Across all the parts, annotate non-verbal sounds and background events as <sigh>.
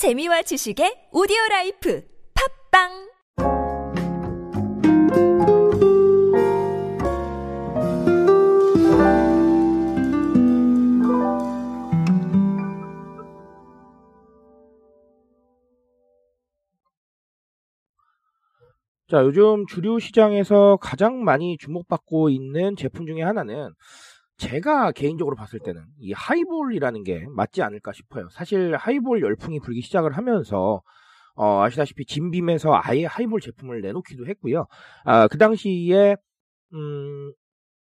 재미와 지식의 오디오 라이프 팝빵! 자, 요즘 주류 시장에서 가장 많이 주목받고 있는 제품 중에 하나는 제가 개인적으로 봤을 때는 이 하이볼이라는 게 맞지 않을까 싶어요. 사실 하이볼 열풍이 불기 시작을 하면서 어, 아시다시피 진빔에서 아예 하이볼 제품을 내놓기도 했고요. 아, 그 당시에 음,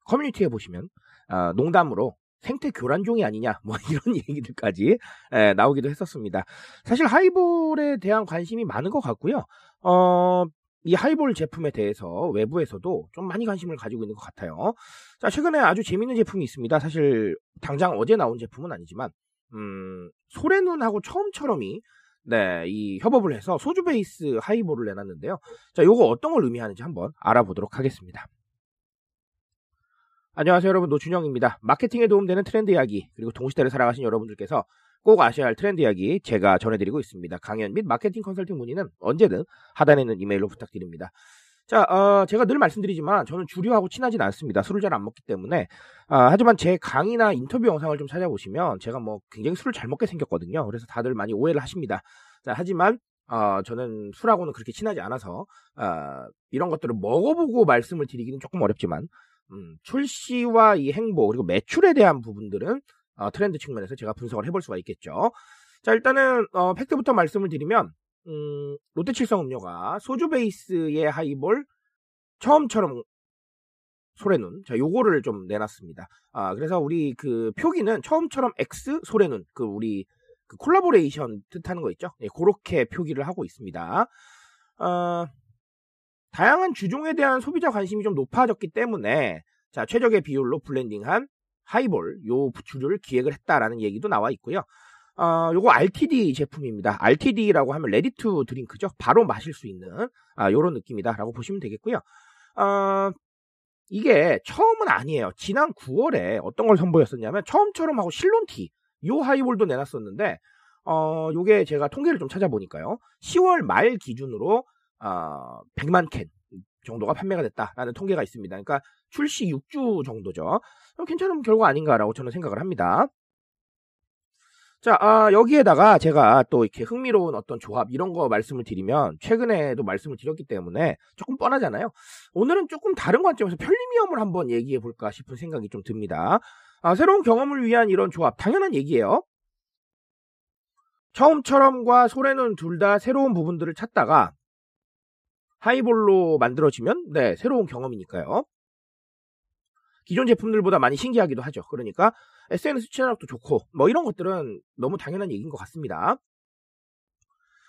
커뮤니티에 보시면 아, 농담으로 생태 교란종이 아니냐 <laughs> 뭐 이런 <laughs> 얘기들까지 에, 나오기도 했었습니다. 사실 하이볼에 대한 관심이 많은 것 같고요. 어, 이 하이볼 제품에 대해서 외부에서도 좀 많이 관심을 가지고 있는 것 같아요. 자, 최근에 아주 재밌는 제품이 있습니다. 사실 당장 어제 나온 제품은 아니지만 음, 소래눈하고 처음처럼이 네, 이 협업을 해서 소주 베이스 하이볼을 내놨는데요. 자, 요거 어떤 걸 의미하는지 한번 알아보도록 하겠습니다. 안녕하세요, 여러분. 노준영입니다. 마케팅에 도움되는 트렌드 이야기, 그리고 동시대를 살아가신 여러분들께서 꼭 아셔야 할 트렌드 이야기 제가 전해드리고 있습니다. 강연 및 마케팅 컨설팅 문의는 언제든 하단에 있는 이메일로 부탁드립니다. 자, 어, 제가 늘 말씀드리지만 저는 주류하고 친하진 않습니다. 술을 잘 안 먹기 때문에. 아, 하지만 제 강의나 인터뷰 영상을 좀 찾아보시면 제가 뭐 굉장히 술을 잘 먹게 생겼거든요. 그래서 다들 많이 오해를 하십니다. 자, 하지만 어, 저는 술하고는 그렇게 친하지 않아서 어, 이런 것들을 먹어보고 말씀을 드리기는 조금 어렵지만 음, 출시와 이 행보 그리고 매출에 대한 부분들은 어, 트렌드 측면에서 제가 분석을 해볼 수가 있겠죠. 자, 일단은 어, 팩트부터 말씀을 드리면 음, 롯데칠성 음료가 소주 베이스의 하이볼 처음처럼 솔의눈 자 요거를 좀 내놨습니다. 아 그래서 우리 그 표기는 처음처럼 X 솔의눈 그 우리 그 콜라보레이션 뜻하는 거 있죠? 네, 그렇게 표기를 하고 있습니다. 어, 다양한 주종에 대한 소비자 관심이 좀 높아졌기 때문에 자 최적의 비율로 블렌딩한 하이볼 요 주류를 기획을 했다라는 얘기도 나와 있고요. 어, 요거 RTD 제품입니다. RTD라고 하면 ready to drink죠. 바로 마실 수 있는 아, 요런 느낌이다라고 보시면 되겠고요. 어, 이게 처음은 아니에요. 지난 9월에 어떤 걸 선보였었냐면 처음처럼 하고 실론티 요 하이볼도 내놨었는데 어, 요게 제가 통계를 좀 찾아보니까요. 10월 말 기준으로 어, 100만 캔 정도가 판매가 됐다라는 통계가 있습니다. 그러니까 출시 6주 정도죠. 괜찮은 결과 아닌가라고 저는 생각을 합니다. 자, 아, 여기에다가 제가 또 이렇게 흥미로운 어떤 조합 이런 거 말씀을 드리면 최근에도 말씀을 드렸기 때문에 조금 뻔하잖아요. 오늘은 조금 다른 관점에서 편리미엄을 한번 얘기해 볼까 싶은 생각이 좀 듭니다. 아, 새로운 경험을 위한 이런 조합 당연한 얘기예요. 처음처럼과 소래는 둘 다 새로운 부분들을 찾다가 하이볼로 만들어지면 네 새로운 경험이니까요. 기존 제품들보다 많이 신기하기도 하죠. 그러니까 SNS 추천력도 좋고 뭐 이런 것들은 너무 당연한 얘기인 것 같습니다.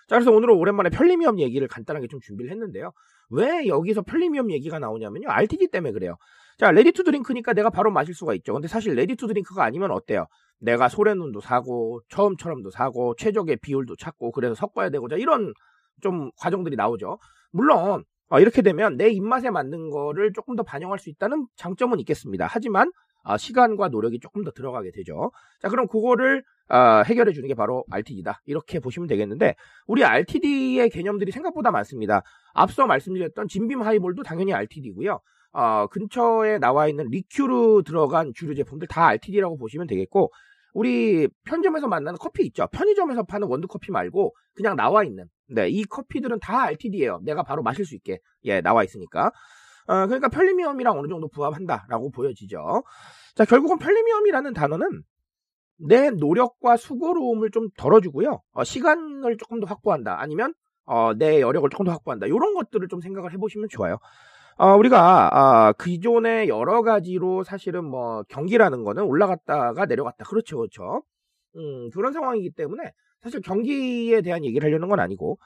자 그래서 오늘은 오랜만에 편리미엄 얘기를 간단하게 좀 준비를 했는데요. 왜 여기서 편리미엄 얘기가 나오냐면요. RTD 때문에 그래요. 자 ready to drink니까 내가 바로 마실 수가 있죠. 근데 사실 ready to drink가 아니면 어때요? 내가 솔의눈도 사고 처음처럼도 사고 최적의 비율도 찾고 그래서 섞어야 되고 자 이런 좀 과정들이 나오죠. 물론 어, 이렇게 되면 내 입맛에 맞는 거를 조금 더 반영할 수 있다는 장점은 있겠습니다. 하지만 어, 시간과 노력이 조금 더 들어가게 되죠. 자, 그럼 그거를 어, 해결해 주는 게 바로 RTD다. 이렇게 보시면 되겠는데 우리 RTD의 개념들이 생각보다 많습니다. 앞서 말씀드렸던 진빔 하이볼도 당연히 RTD고요. 어, 근처에 나와 있는 리큐르 들어간 주류 제품들 다 RTD라고 보시면 되겠고 우리 편점에서 만나는 커피 있죠. 편의점에서 파는 원두 커피 말고 그냥 나와 있는 네, 이 커피들은 다 RTD예요. 내가 바로 마실 수 있게 예 나와 있으니까. 어, 그러니까 편리미엄이랑 어느 정도 부합한다라고 보여지죠. 자, 결국은 편리미엄이라는 단어는 내 노력과 수고로움을 좀 덜어주고요. 어, 시간을 조금 더 확보한다. 아니면 어, 내 여력을 조금 더 확보한다. 이런 것들을 좀 생각을 해보시면 좋아요. 어, 우리가 아, 기존의 여러 가지로 사실은 뭐 경기라는 거는 올라갔다가 내려갔다. 그렇죠, 그렇죠. 음, 그런 상황이기 때문에 사실 경기에 대한 얘기를 하려는 건 아니고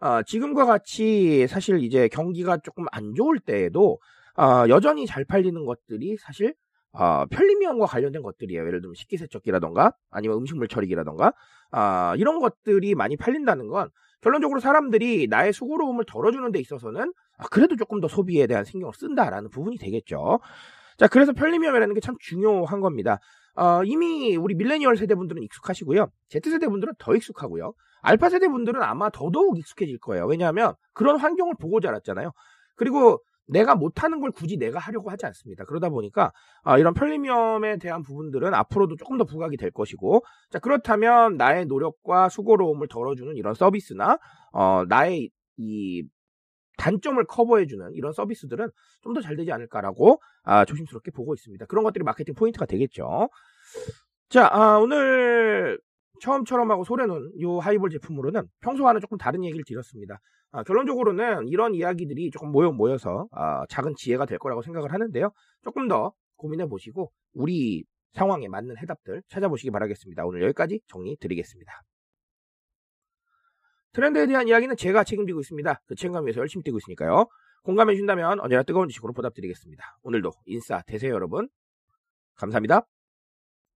어, 지금과 같이 사실 이제 경기가 조금 안 좋을 때에도 어, 여전히 잘 팔리는 것들이 사실 어, 편리미엄과 관련된 것들이에요. 예를 들면 식기세척기라던가 아니면 음식물 처리기라던가 어, 이런 것들이 많이 팔린다는 건 결론적으로 사람들이 나의 수고로움을 덜어주는 데 있어서는 아, 그래도 조금 더 소비에 대한 신경을 쓴다라는 부분이 되겠죠. 자, 그래서 편리미엄이라는 게 참 중요한 겁니다. 어, 이미 우리 밀레니얼 세대분들은 익숙하시고요. Z세대분들은 더 익숙하고요. 알파 세대 분들은 아마 더더욱 익숙해질 거예요. 왜냐하면 그런 환경을 보고 자랐잖아요. 그리고 내가 못하는 걸 굳이 내가 하려고 하지 않습니다. 그러다 보니까 아, 이런 편리함에 대한 부분들은 앞으로도 조금 더 부각이 될 것이고 자 그렇다면 나의 노력과 수고로움을 덜어주는 이런 서비스나 어, 나의 이 단점을 커버해주는 이런 서비스들은 좀 더 잘 되지 않을까라고 아, 조심스럽게 보고 있습니다. 그런 것들이 마케팅 포인트가 되겠죠. 자 아, 오늘 처음처럼 하고 소래는 이 하이볼 제품으로는 평소와는 조금 다른 얘기를 드렸습니다. 아, 결론적으로는 이런 이야기들이 조금 모여 모여서 아, 작은 지혜가 될 거라고 생각을 하는데요. 조금 더 고민해 보시고 우리 상황에 맞는 해답들 찾아보시기 바라겠습니다. 오늘 여기까지 정리 드리겠습니다. 트렌드에 대한 이야기는 제가 책임지고 있습니다. 그 책임감 위해서 열심히 뛰고 있으니까요. 공감해 주신다면 언제나 뜨거운 지식으로 보답드리겠습니다. 오늘도 인싸 되세요 여러분. 감사합니다.